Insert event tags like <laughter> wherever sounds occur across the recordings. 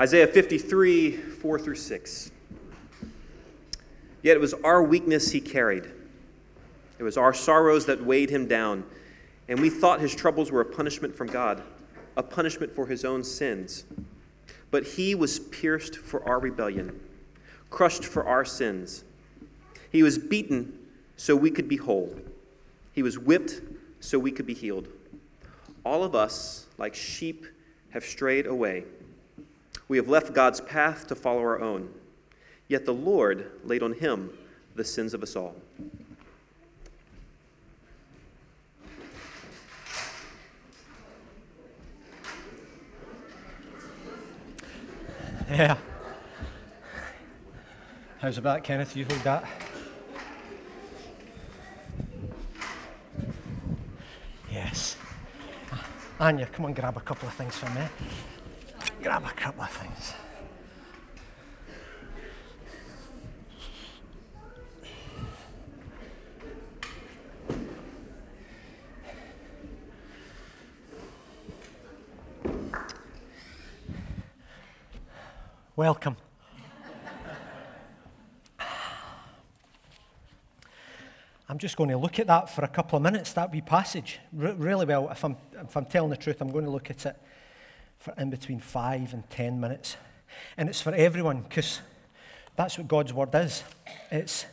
Isaiah 53, 4 through 6. Yet it was our weakness he carried, it was our sorrows that weighed him down, and we thought his troubles were a punishment from God, a punishment for his own sins. But he was pierced for our rebellion, crushed for our sins. He was beaten so we could be whole, he was whipped so we could be healed. All of us, like sheep, have strayed away. We have left God's path to follow our own. Yet the Lord laid on him the sins of us all. Yeah. How's about Kenneth? You hold that. Yes. Anya, come on, grab a couple of things for me. Grab a couple of things. Welcome. I'm just going to look at that for a couple of minutes, that wee passage. R- really well, if I'm, if I'm telling the truth, I'm going to look at it for in between five and ten minutes. And it's for everyone, because that's what God's word is. It's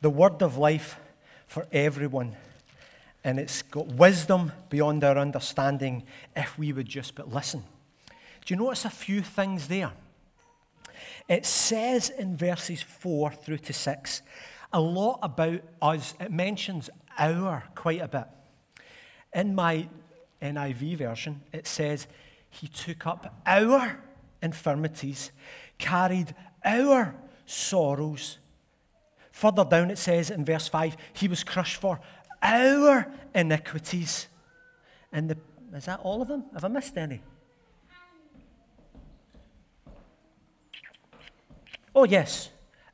the word of life for everyone. And it's got wisdom beyond our understanding if we would just but listen. Do you notice a few things there? It says in verses 4 through to 6 a lot about us. It mentions our quite a bit. In my NIV version, it says, He took up our infirmities, carried our sorrows. Further down, it says in verse 5, He was crushed for our iniquities. And the, is that all of them? Have I missed any? Oh, yes,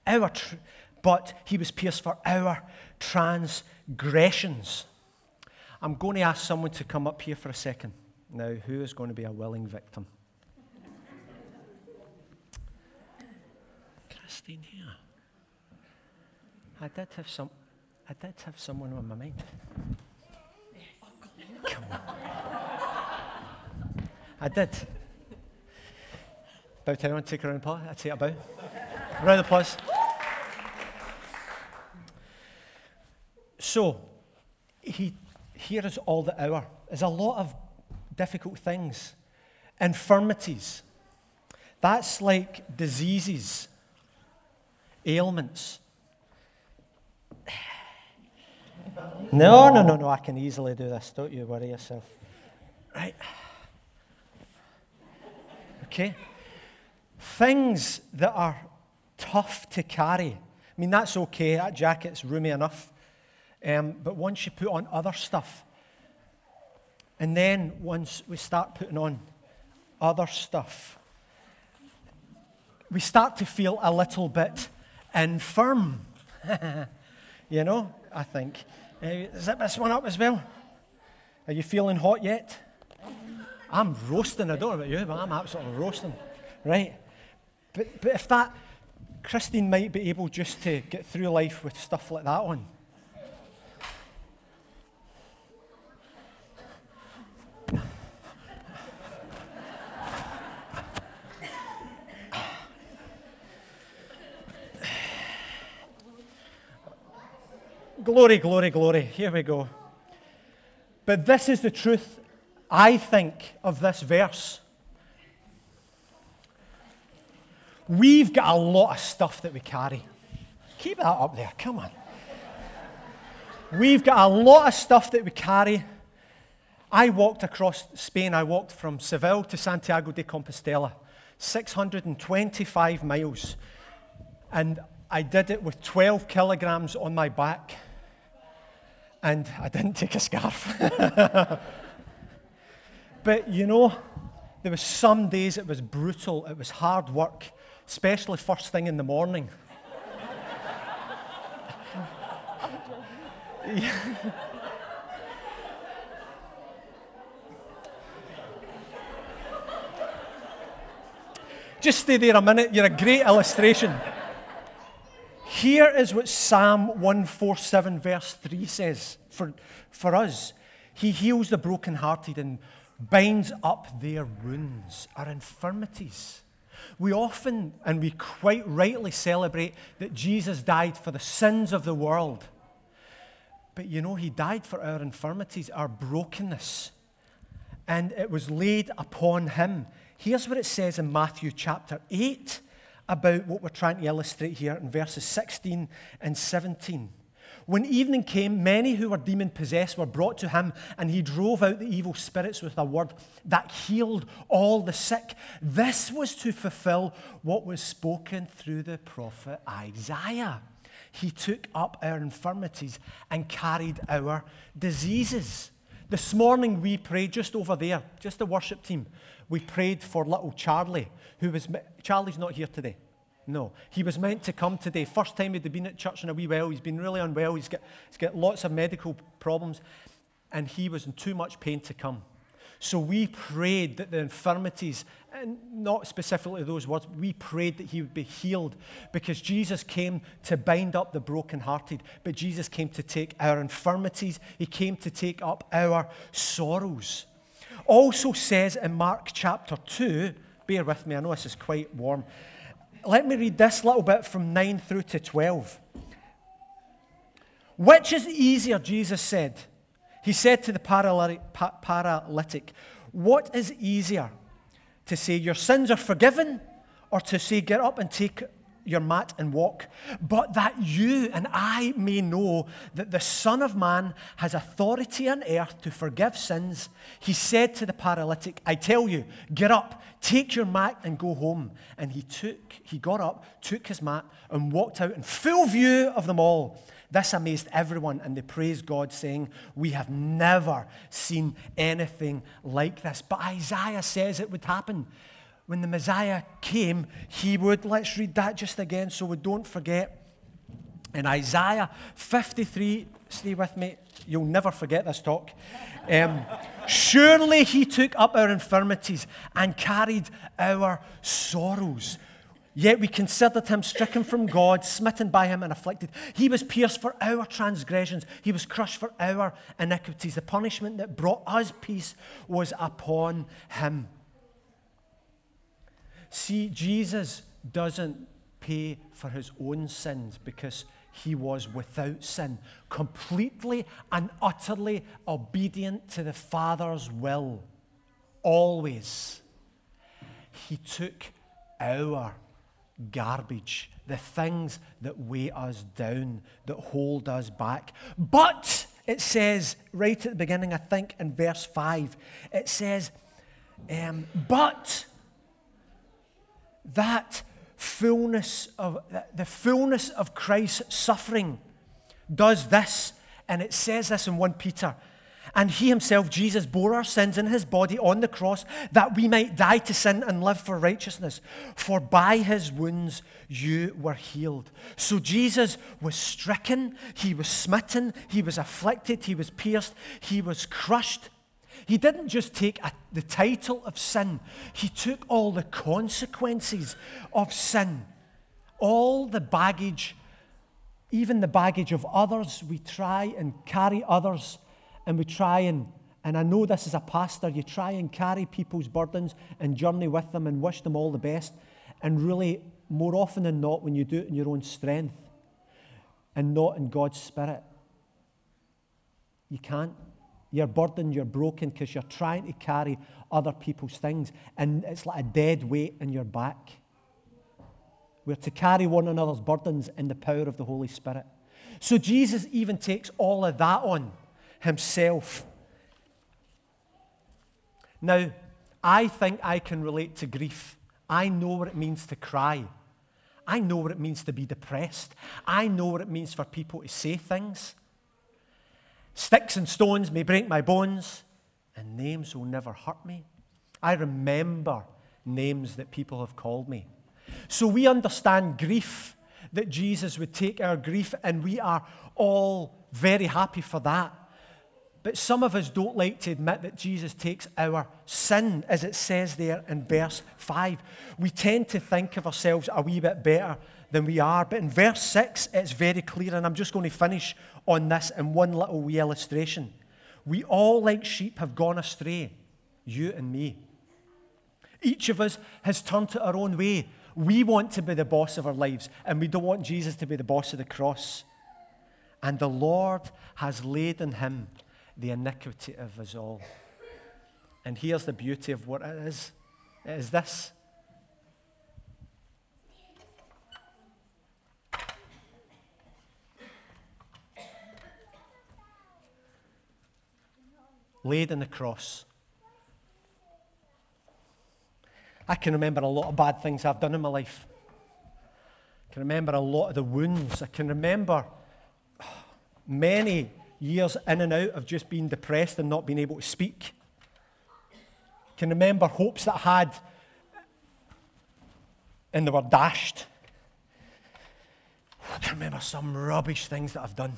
our, tr- but he was pierced for our transgressions. I'm going to ask someone to come up here for a second. Now, who is going to be a willing victim? Christine here. I did have some. I did have someone on my mind. Come on. I did. Bow to anyone, take a round of applause. I'd say a bow. Round of applause. So, he, here is all the hour. There's a lot of difficult things, infirmities. That's like diseases, ailments. <sighs> No, no, no, no, I can easily do this. Don't you worry yourself. Right. Okay. Things that are tough to carry. I mean, that's okay. That jacket's roomy enough. Um, but once you put on other stuff, and then once we start putting on other stuff, we start to feel a little bit infirm. <laughs> you know, I think. Uh, zip this one up as well. Are you feeling hot yet? I'm roasting. I don't know about you, but I'm absolutely roasting. Right? But, but if that, Christine might be able just to get through life with stuff like that on. Glory, glory, glory. Here we go. But this is the truth, I think, of this verse. We've got a lot of stuff that we carry. Keep that up there, come on. We've got a lot of stuff that we carry. I walked across Spain, I walked from Seville to Santiago de Compostela, 625 miles. And I did it with 12 kilograms on my back and I didn't take a scarf. <laughs> but you know, there was some days it was brutal, it was hard work, especially first thing in the morning. <laughs> Just stay there a minute. You're a great illustration. Here is what Psalm 147, verse 3 says for, for us He heals the brokenhearted and binds up their wounds, our infirmities. We often and we quite rightly celebrate that Jesus died for the sins of the world. But you know, He died for our infirmities, our brokenness, and it was laid upon Him. Here's what it says in Matthew chapter 8 about what we're trying to illustrate here in verses 16 and 17. When evening came, many who were demon possessed were brought to him, and he drove out the evil spirits with a word that healed all the sick. This was to fulfill what was spoken through the prophet Isaiah. He took up our infirmities and carried our diseases. This morning we prayed just over there, just the worship team. We prayed for little Charlie, who was. Charlie's not here today. No. He was meant to come today. First time he'd been at church in a wee while. He's been really unwell. He's got, he's got lots of medical problems. And he was in too much pain to come. So we prayed that the infirmities, and not specifically those words, we prayed that he would be healed because Jesus came to bind up the brokenhearted, but Jesus came to take our infirmities, he came to take up our sorrows. Also says in Mark chapter 2, bear with me, I know this is quite warm. Let me read this little bit from 9 through to 12. Which is easier, Jesus said? He said to the paralytic, What is easier? To say, Your sins are forgiven, or to say, Get up and take your mat and walk, but that you and I may know that the Son of Man has authority on earth to forgive sins. He said to the paralytic, I tell you, get up, take your mat and go home. And he took, he got up, took his mat, and walked out in full view of them all. This amazed everyone, and they praised God, saying, We have never seen anything like this. But Isaiah says it would happen when the Messiah came, he would. Let's read that just again so we don't forget. In Isaiah 53, stay with me, you'll never forget this talk. Um, Surely he took up our infirmities and carried our sorrows. Yet we considered him stricken from God, smitten by him, and afflicted. He was pierced for our transgressions, he was crushed for our iniquities. The punishment that brought us peace was upon him. See, Jesus doesn't pay for his own sins because he was without sin, completely and utterly obedient to the Father's will. Always. He took our garbage, the things that weigh us down, that hold us back. But, it says right at the beginning, I think in verse 5, it says, um, but that fullness of the fullness of Christ's suffering does this, and it says this in 1 Peter. And he himself, Jesus, bore our sins in his body on the cross that we might die to sin and live for righteousness. For by his wounds you were healed. So Jesus was stricken, he was smitten, he was afflicted, he was pierced, he was crushed he didn't just take a, the title of sin, he took all the consequences of sin, all the baggage, even the baggage of others. We try and carry others, and we try and and I know this as a pastor, you try and carry people's burdens and journey with them and wish them all the best. And really, more often than not, when you do it in your own strength and not in God's Spirit, you can't. You're burdened, you're broken because you're trying to carry other people's things, and it's like a dead weight in your back. We're to carry one another's burdens in the power of the Holy Spirit. So Jesus even takes all of that on himself. Now, I think I can relate to grief. I know what it means to cry. I know what it means to be depressed. I know what it means for people to say things. Sticks and stones may break my bones, and names will never hurt me. I remember names that people have called me. So we understand grief, that Jesus would take our grief, and we are all very happy for that. But some of us don't like to admit that Jesus takes our sin, as it says there in verse 5. We tend to think of ourselves a wee bit better than we are. But in verse 6, it's very clear, and I'm just going to finish on this in one little wee illustration. We all, like sheep, have gone astray, you and me. Each of us has turned to our own way. We want to be the boss of our lives, and we don't want Jesus to be the boss of the cross. And the Lord has laid on him the iniquity of us all. And here's the beauty of what it is it is this. Laid on the cross. I can remember a lot of bad things I've done in my life. I can remember a lot of the wounds. I can remember many years in and out of just being depressed and not being able to speak. Can remember hopes that I had and they were dashed. I can remember some rubbish things that I've done.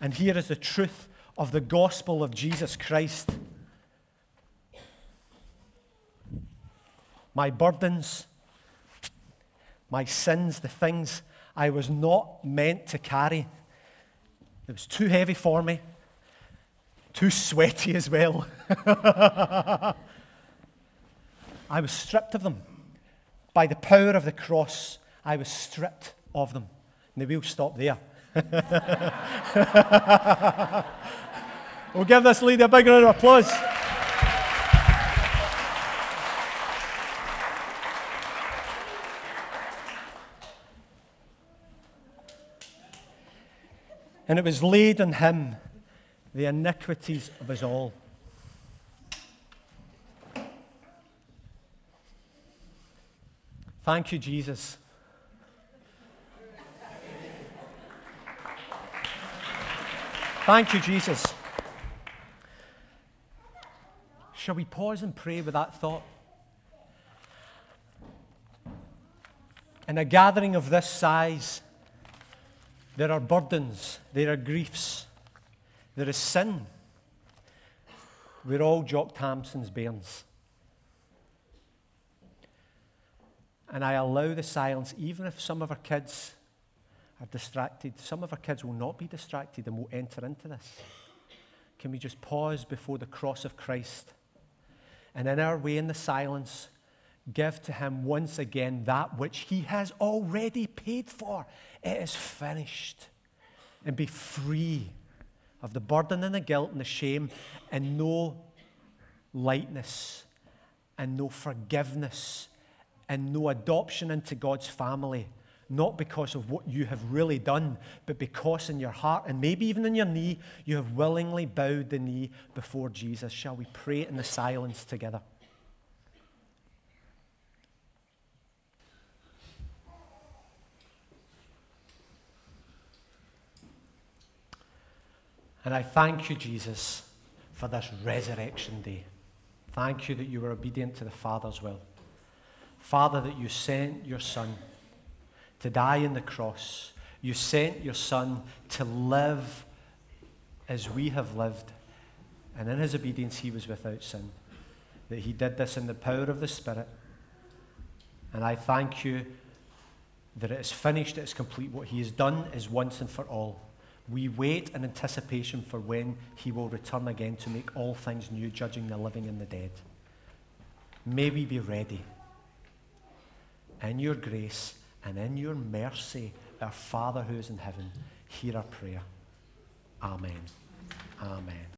And here is the truth of the gospel of Jesus Christ. My burdens, my sins, the things I was not meant to carry it was too heavy for me, too sweaty as well. <laughs> I was stripped of them. By the power of the cross, I was stripped of them. And will stop there. <laughs> we'll give this lady a big round of applause. And it was laid on him the iniquities of us all. Thank you, Jesus. Thank you, Jesus. Shall we pause and pray with that thought? In a gathering of this size, there are burdens, there are griefs, there is sin. We're all Jock Thompson's bairns. And I allow the silence, even if some of our kids are distracted. Some of our kids will not be distracted and will enter into this. Can we just pause before the cross of Christ and in our way in the silence, give to him once again that which he has already paid for. It is finished. And be free of the burden and the guilt and the shame and no lightness and no forgiveness and no adoption into God's family. Not because of what you have really done, but because in your heart and maybe even in your knee, you have willingly bowed the knee before Jesus. Shall we pray in the silence together? And I thank you, Jesus, for this resurrection day. Thank you that you were obedient to the Father's will. Father, that you sent your Son to die on the cross. You sent your Son to live as we have lived. And in his obedience, he was without sin. That he did this in the power of the Spirit. And I thank you that it is finished, it is complete. What he has done is once and for all. We wait in anticipation for when he will return again to make all things new, judging the living and the dead. May we be ready. In your grace and in your mercy, our Father who is in heaven, hear our prayer. Amen. Amen.